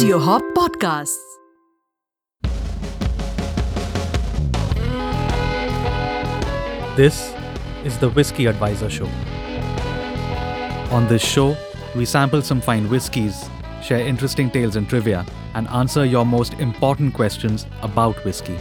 Audio Hop Podcasts. This is the Whisky Advisor Show. On this show, we sample some fine whiskies, share interesting tales and trivia, and answer your most important questions about whiskey.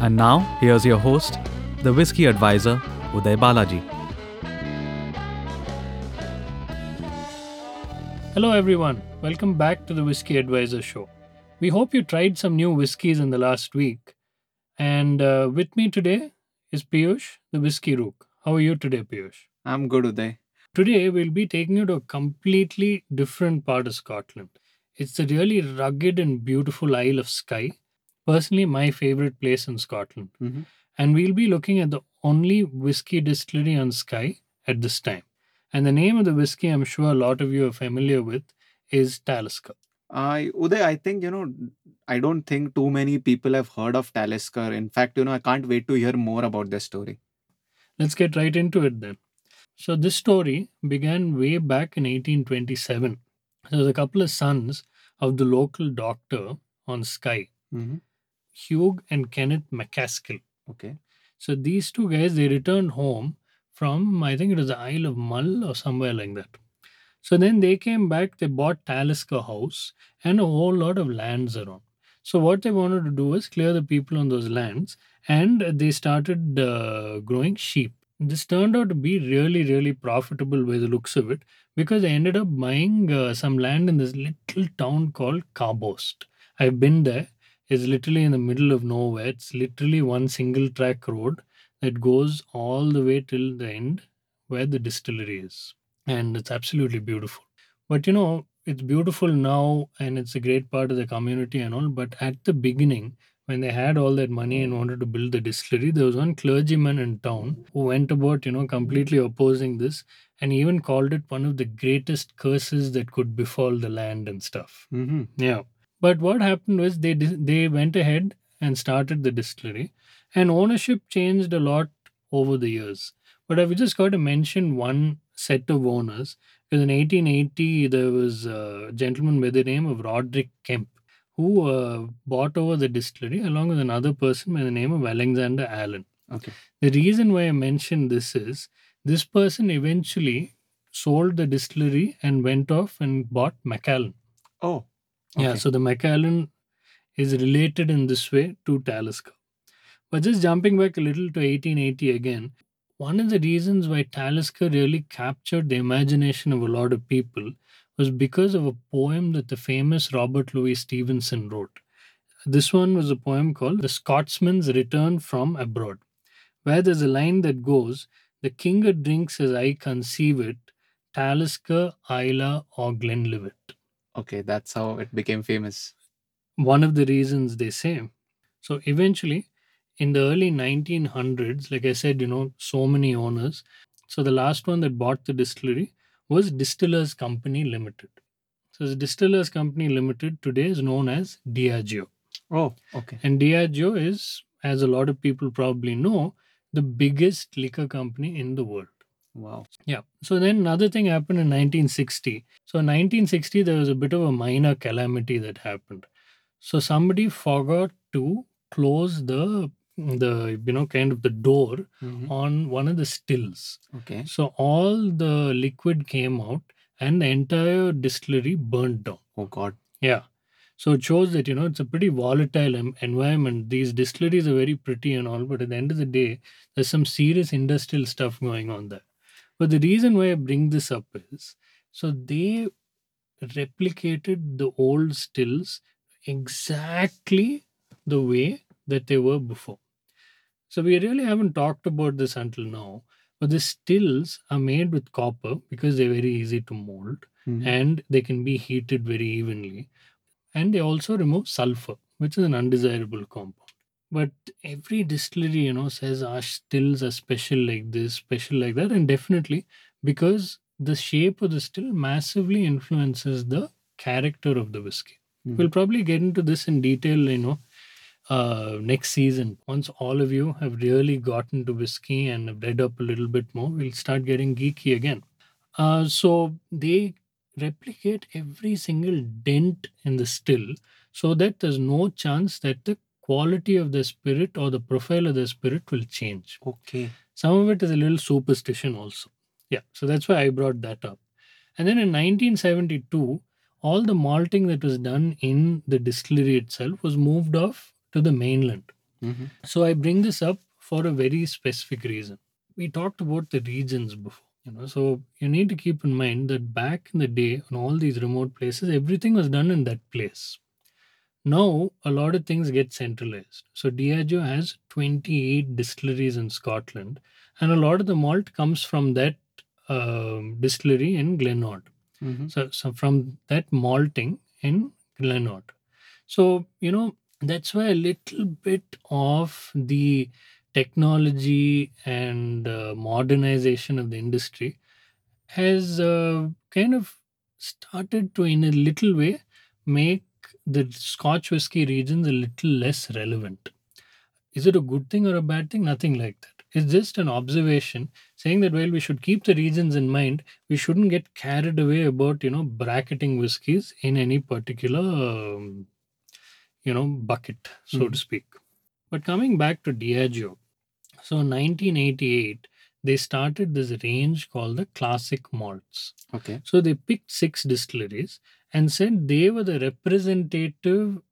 And now, here's your host, the Whisky Advisor, Uday Balaji. Hello, everyone. Welcome back to the Whisky Advisor Show. We hope you tried some new whiskies in the last week. And uh, with me today is Piyush, the Whiskey Rook. How are you today, Piyush? I'm good, Uday. Today, we'll be taking you to a completely different part of Scotland. It's the really rugged and beautiful Isle of Skye, personally, my favorite place in Scotland. Mhm. And we'll be looking at the only whiskey distillery on Skye at this time. And the name of the whiskey, I'm sure a lot of you are familiar with, is Talisker. I Uday, I think you know, I don't think too many people have heard of Talisker. In fact, you know, I can't wait to hear more about this story. Let's get right into it then. So, this story began way back in 1827. There was a couple of sons of the local doctor on Skye, hmm Hugh and Kenneth MacAskill. Okay. So, these two guys they returned home from I think it was the Isle of Mull or somewhere like that. So then they came back, they bought Talisker House and a whole lot of lands around. So what they wanted to do was clear the people on those lands and they started uh, growing sheep. This turned out to be really, really profitable by the looks of it because they ended up buying uh, some land in this little town called Carbost. I've been there. It's literally in the middle of nowhere. It's literally one single track road that goes all the way till the end where the distillery is. And it's absolutely beautiful. But you know, it's beautiful now and it's a great part of the community and all. But at the beginning, when they had all that money and wanted to build the distillery, there was one clergyman in town who went about, you know, completely opposing this and even called it one of the greatest curses that could befall the land and stuff. hmm Yeah. But what happened was they they went ahead and started the distillery, and ownership changed a lot over the years. But I've just got to mention one set of owners. Because in 1880, there was a gentleman by the name of Roderick Kemp who uh, bought over the distillery along with another person by the name of Alexander Allan. Okay. The reason why I mentioned this is this person eventually sold the distillery and went off and bought Macallan. Oh. Yeah, so the Macallan is related in this way to Talisker. But just jumping back a little to 1880 again, one of the reasons why Talisker really captured the imagination of a lot of people was because of a poem that the famous Robert Louis Stevenson wrote. This one was a poem called The Scotsman's Return from Abroad, where there's a line that goes, The king drinks as I conceive it, Talisker, Isla, or Glenlivet. Okay. That's how it became famous. One of the reasons they say. So eventually, in the early 1900s, like I said, you know, so many owners. So the last one that bought the distillery was Distillers Company Limited. So the Distillers Company Limited today is known as Diageo. Oh. Okay. And Diageo is, as a lot of people probably know, the biggest liquor company in the world. Wow. Yeah. So then another thing happened in 1960. So in 1960 there was a bit of a minor calamity that happened. So somebody forgot to close the the you know kind of the door Mhm. on one of the stills. Okay. So all the liquid came out and the entire distillery burned down. Oh God. Yeah. So it shows that, you know, it's a pretty volatile environment. These distilleries are very pretty and all, but at the end of the day, there's some serious industrial stuff going on there. But the reason why I bring this up is so they replicated the old stills exactly the way that they were before. So we really haven't talked about this until now. But the stills are made with copper because they're very easy to mold Mhm. and they can be heated very evenly. And they also remove sulfur, which is an undesirable compound. But every distillery, you know, says our stills are special like this, special like that, and definitely because the shape of the still massively influences the character of the whiskey. Mhm. We'll probably get into this in detail, you know, uh, next season. Once all of you have really gotten to whiskey and have read up a little bit more, we'll start getting geeky again. Uh, so they replicate every single dent in the still so that there's no chance that the quality of the spirit or the profile of the spirit will change. Okay. Some of it is a little superstition also. Yeah, so that's why I brought that up. And then in 1972, all the malting that was done in the distillery itself was moved off to the mainland. hmm So I bring this up for a very specific reason. We talked about the regions before, you know. So you need to keep in mind that back in the day, on all these remote places, everything was done in that place. Now a lot of things get centralized. So Diageo has 28 distilleries in Scotland, and a lot of the malt comes from that um, distillery in Glen Ord. Hmm So, so from that malting in Glen Ord. So, you know, that's why a little bit of the technology and uh, modernization of the industry has uh, kind of started to, in a little way, make the Scotch whiskey regions a little less relevant. Is it a good thing or a bad thing? Nothing like that. It's just an observation saying that while we should keep the regions in mind, we shouldn't get carried away about you know bracketing whiskies in any particular um, you know bucket, so to Mhm. speak. But coming back to Diageo, so 1988 they started this range called the classic malts. Okay. So they picked six distilleries and said they were the representative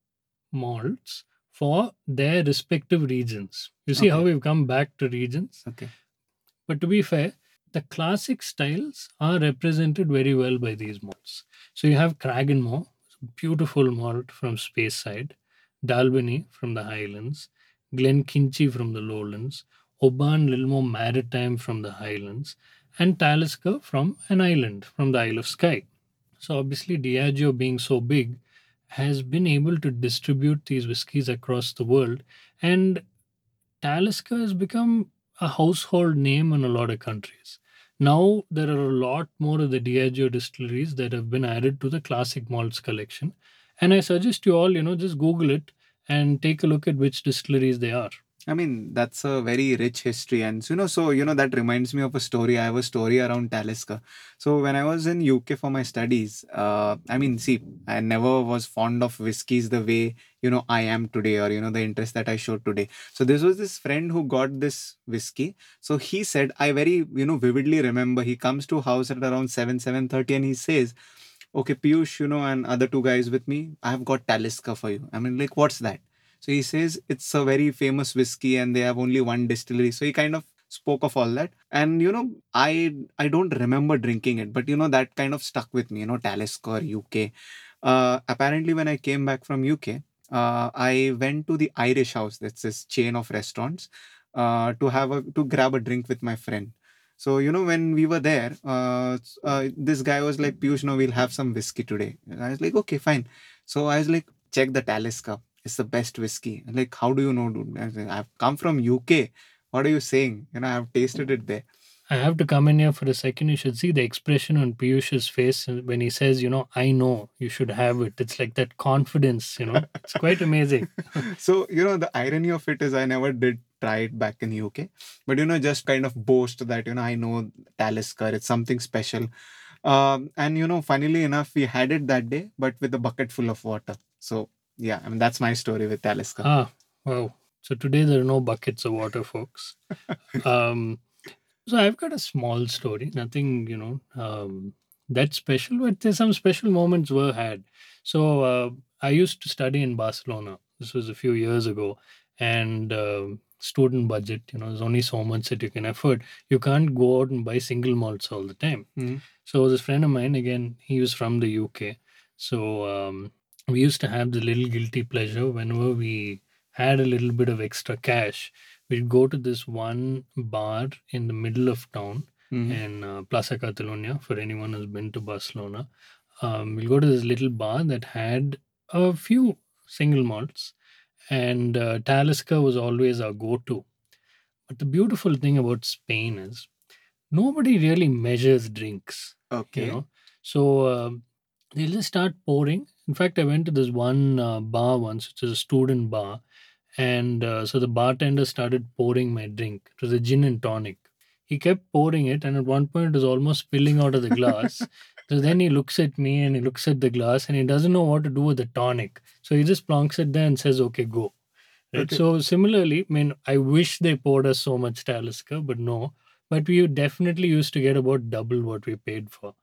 malts for their respective regions. You see how we've come back to regions? Okay. But to be fair, the classic styles are represented very well by these malts. So you have Cragganmore, beautiful malt from Speyside, Dalwhinnie from the Highlands, Glenkinchie from the Lowlands, Oban Lilmore Maritime from the Highlands, and Talisker from an island from the Isle of Skye. So obviously Diageo being so big has been able to distribute these whiskies across the world and Talisker has become a household name in a lot of countries. Now there are a lot more of the Diageo distilleries that have been added to the classic malts collection. And I suggest you all, you know, just Google it and take a look at which distilleries they are. I mean, that's a very rich history. And, you know, so, you know, that reminds me of a story. I have a story around Talisker. So, when I was in UK for my studies, uh, I mean, see, I never was fond of whiskies the way, you know, I am today or, you know, the interest that I showed today. So, this was this friend who got this whiskey. So, he said, I very, you know, vividly remember he comes to house at around 7, 7.30 and he says, okay, Piyush, you know, and other two guys with me, I have got Talisker for you. I mean, like, what's that? So he says it's a very famous whiskey and they have only one distillery. So he kind of spoke of all that. And you know, I I don't remember drinking it, but you know, that kind of stuck with me, you know, Talisker, UK. Uh, apparently when I came back from UK, uh, I went to the Irish House, that's this chain of restaurants, uh, to have a to grab a drink with my friend. So you know when we were there, uh, uh, this guy was like, "Piyush, no, we'll have some whiskey today." And I was like, "Okay, fine." So I was like, "Check the Talisker. It's the best whiskey." Like, "How do you know, dude?" I've come from UK. What are you saying? You know, I've tasted it there." I have to come in here for a second. You should see the expression on Piyush's face when he says, you know, I know you should have it. It's like that confidence, you know. It's quite amazing. so you know the irony of it is i never did try it back in uk but you know just kind of boast that you know i know talisker it's something special um, and you know funnily enough we had it that day but with a bucket full of water so yeah i mean that's my story with talisker Ah, wow. So today there are no buckets of water, folks. Um, so I've got a small story, nothing, you know, um, that special, but there's some special moments were had. So uh, I used to study in Barcelona. This was a few years ago, and um student budget, you know, there's only so much that you can afford. You can't go out and buy single malts all the time. Mhm. So this friend of mine, again, he was from the UK. So um, we used to have the little guilty pleasure whenever we had a little bit of extra cash, we'd go to this one bar in the middle of town Mhm. in uh, Plaza Catalunya. For anyone who's been to Barcelona, um, we'll go to this little bar that had a few single malts, and uh, Talisker was always our go-to. But the beautiful thing about Spain is nobody really measures drinks okay you know so um they'll just start pouring in fact i went to this one uh, bar once which is a student bar and uh, so the bartender started pouring my drink it was a gin and tonic he kept pouring it and at one point it was almost spilling out of the glass So then he looks at me and he looks at the glass and he doesn't know what to do with the tonic. So he just plonks it there and says, okay, go. Right? Okay. So similarly, I mean, I wish they poured us so much Talisker, but no. But we definitely used to get about double what we paid for.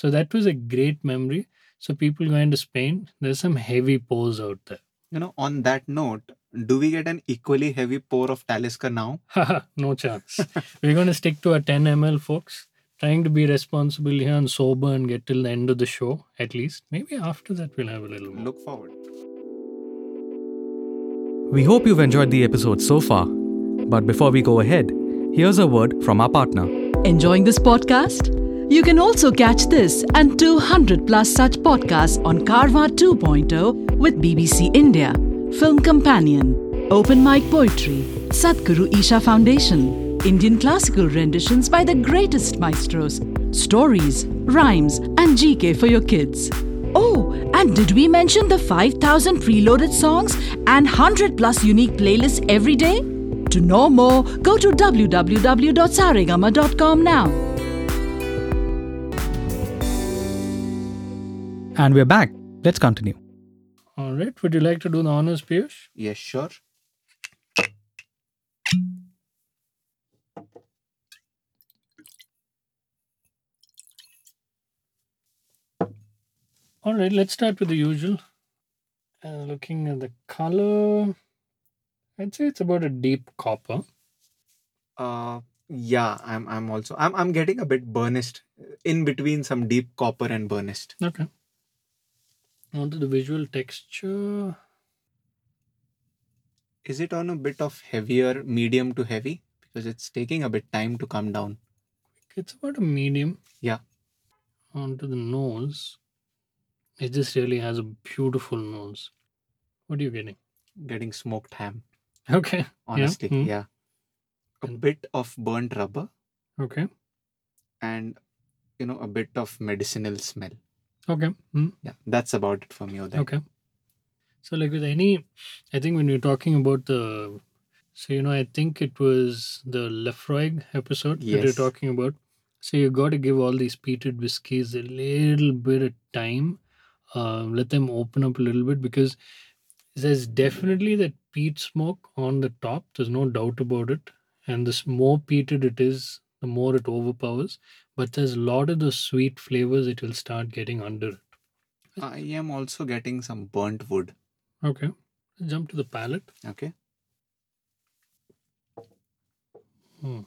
So that was a great memory. So people going to Spain, there's some heavy pours out there. You know, on that note, do we get an equally heavy pour of Talisker now? No chance. We're going to stick to our 10 ml, folks. Trying to be responsible here and sober and get till the end of the show, at least. Maybe after that, we'll have a little more. Look forward. We hope you've enjoyed the episode so far. But before we go ahead, here's a word from our partner. Enjoying this podcast? You can also catch this and 200 plus such podcasts on Carvaan 2.0 with BBC India, Film Companion, Open Mic Poetry, Sadhguru Isha Foundation, Indian classical renditions by the greatest maestros, stories, rhymes, and GK for your kids. Oh, and did we mention the 5,000 preloaded songs and 100 plus unique playlists every day? To know more, go to www.saregama.com now. And we're back. Let's continue. All right. Would you like to do the honors, Piyush? Yes, sure. All right. Let's start with the usual. Uh, looking at the color, I'd say it's about a deep copper. Uh, yeah, I'm. I'm also. I'm. I'm getting a bit burnished in between some deep copper and burnished. Okay. On to the visual texture. Is it on a bit of heavier, medium to heavy? Because it's taking a bit time to come down. It's about a medium. Yeah. Onto the nose. It just really has a beautiful nose. What are you getting? Getting smoked ham. Okay. Honestly, mm. yeah. A bit of burnt rubber Okay. and you know a bit of medicinal smell. Okay. Mm. Yeah, that's about it for me. Okay. So, like with any, I think when you're talking about the, so you know, I think it was the Laphroaig episode that you're talking about. So you got to give all these peated whiskies a little bit of time. Um, let them open up a little bit because there's definitely that peat smoke on the top. There's no doubt about it. And the more peated it is, the more it overpowers. But there's a lot of the sweet flavors it will start getting under it. I am also getting some burnt wood. Okay. Jump to the palate. Okay. Hmm.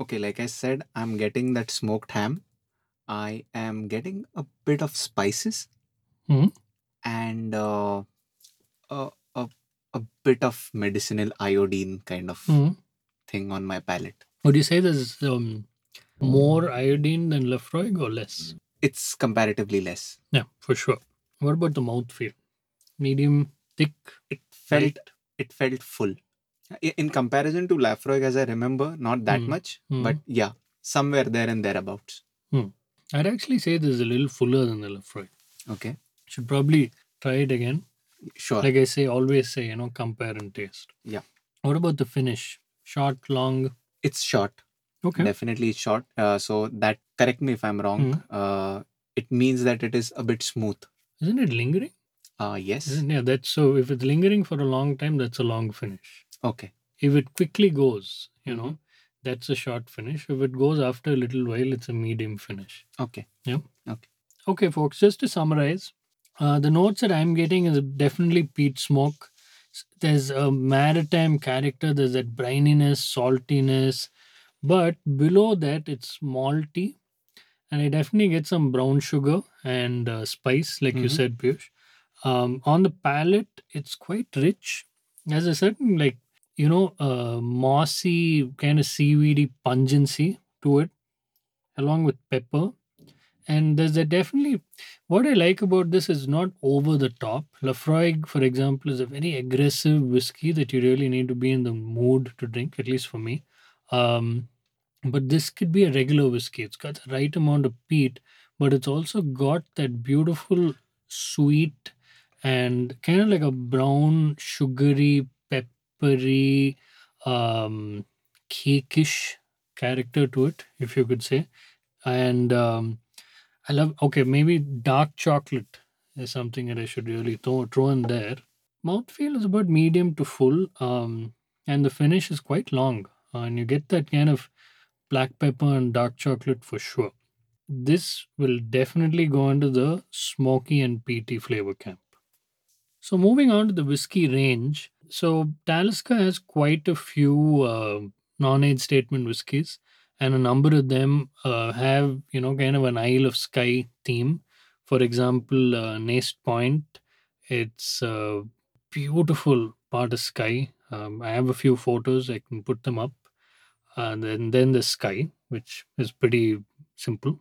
Okay, like I said, I'm getting that smoked ham. I am getting a bit of spices Mhm. and uh, a, a, a bit of medicinal iodine kind of Hmm. thing on my palate. Would you say there's um, more iodine than Laphroaig or less? It's comparatively less. Yeah, for sure. What about the mouthfeel? Medium, thick, It felt light? it felt full. In comparison to Laphroaig, as I remember, not that Hmm. much, Hmm. but yeah, somewhere there and thereabouts. I'd actually say this is a little fuller than the Laphroaig. Okay, Should probably try it again. sure. Like I say, always say, you know, compare and taste. Yeah. What about the finish? Short, long? It's short. Okay. Definitely it's short. Uh, so that correct me if I'm wrong. Hmm. Uh, it means that it is a bit smooth. Isn't it lingering? Uh, yes. Isn't, yeah, that's so. If it's lingering for a long time, that's a long finish. Okay. If it quickly goes, you know, that's a short finish. If it goes after a little while, it's a medium finish. Okay. Yeah. Okay. Okay, folks, just to summarize, uh, the notes that I'm getting is definitely peat smoke. There's a maritime character, there's that brininess, saltiness, but below that, it's malty. And I definitely get some brown sugar and uh, spice, like you Mhm. said, Piyush. Um, on the palate, it's quite rich. As a certain, like, you know, uh, mossy, kind of seaweedy pungency to it, along with pepper and there's a definitely what I like about this is not over the top. Laphroaig, for example, is a very aggressive whiskey that you really need to be in the mood to drink, at least for me. Um, but this could be a regular whiskey. It's got the right amount of peat, but it's also got that beautiful sweet and kind of like a brown, sugary, peppery, um, cakeish character to it, if you could say and um, I love. Okay, maybe dark chocolate is something that I should really throw, throw in there. Mouthfeel is about medium to full, um, and the finish is quite long, uh, and you get that kind of black pepper and dark chocolate for sure. This will definitely go into the smoky and peaty flavor camp. So moving on to the whiskey range, so Talisker has quite a few uh, non-age statement whiskies, and a number of them uh, have you know kind of an Isle of Skye theme. For example, uh, Neist Point, it's a beautiful part of Skye. Um, I have a few photos; I can put them up. And then then the Skye, which is pretty simple.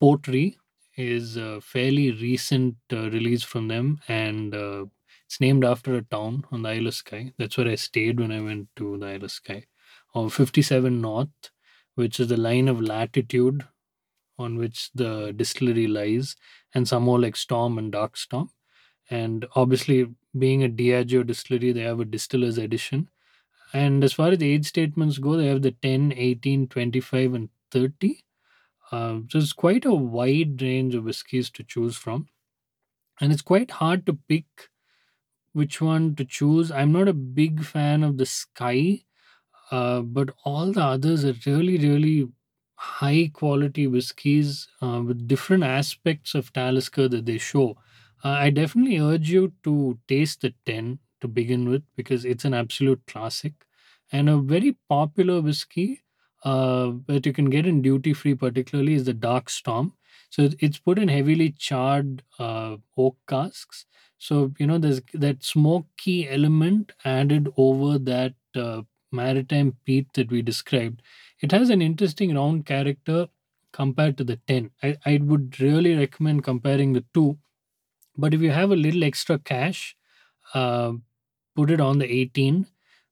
Portree is a fairly recent uh, release from them, and uh, it's named after a town on the Isle of Skye. That's where I stayed when I went to the Isle of Skye. On 57 North, which is the line of latitude on which the distillery lies, and some more like Storm and Dark Storm. And obviously, being a Diageo distillery, they have a distiller's edition. And as far as the age statements go, they have the 10, 18, 25, and 30. Uh, so it's quite a wide range of whiskies to choose from. And it's quite hard to pick which one to choose. I'm not a big fan of the Skye, uh, but all the others are really, really high quality whiskies uh, with different aspects of Talisker that they show. Uh, I definitely urge you to taste the 10 to begin with because it's an absolute classic and a very popular whiskey uh, that you can get in duty free, particularly, is the Dark Storm. So it's put in heavily charred uh, oak casks. So you know there's that smoky element added over that uh, maritime peat that we described. It has an interesting round character compared to the 10. I, I would really recommend comparing the two. But if you have a little extra cash, uh, put it on the 18,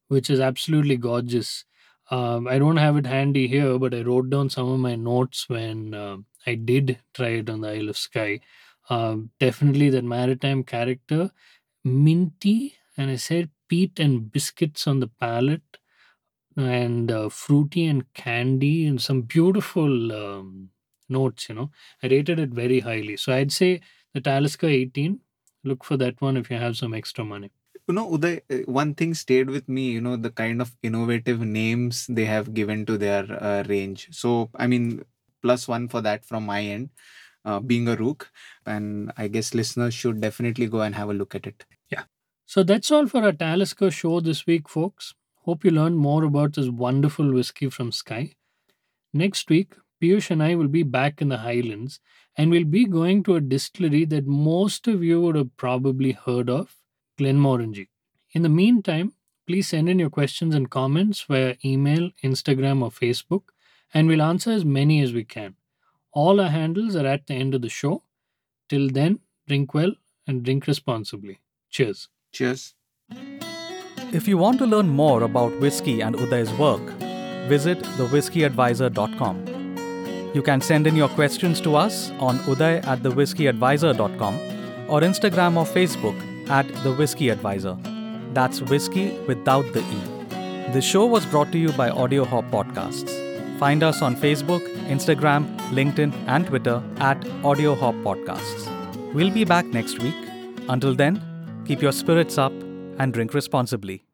which is absolutely gorgeous. Um, I don't have it handy here, but I wrote down some of my notes when uh, I did try it on the Isle of Skye. Um, definitely that maritime character, minty, and I said peat and biscuits on the palate, and uh, fruity and candy, and some beautiful um, notes. You know, I rated it very highly. So I'd say the Talisker 18. Look for that one if you have some extra money. You know, Uday, uh, one thing stayed with me, you know, the kind of innovative names they have given to their uh, range. So, I mean, plus one for that from my end, uh, being a rook. And I guess listeners should definitely go and have a look at it. Yeah. So that's all for our Talisker show this week, folks. Hope you learned more about this wonderful whiskey from Skye. Next week, Piyush and I will be back in the Highlands and we'll be going to a distillery that most of you would have probably heard of, Glenmorangie. In the meantime, please send in your questions and comments via email, Instagram, or Facebook, and we'll answer as many as we can. All our handles are at the end of the show. Till then, drink well and drink responsibly. Cheers. Cheers. If you want to learn more about whiskey and Uday's work, visit thewhiskeyadvisor.com. You can send in your questions to us on uday at thewhiskeyadvisor.com or Instagram or Facebook at The Whisky Advisor. That's whiskey without the E. The show was brought to you by Audio Hop Podcasts. Find us on Facebook, Instagram, LinkedIn, and Twitter at Audio Hop Podcasts. We'll be back next week. Until then, keep your spirits up and drink responsibly.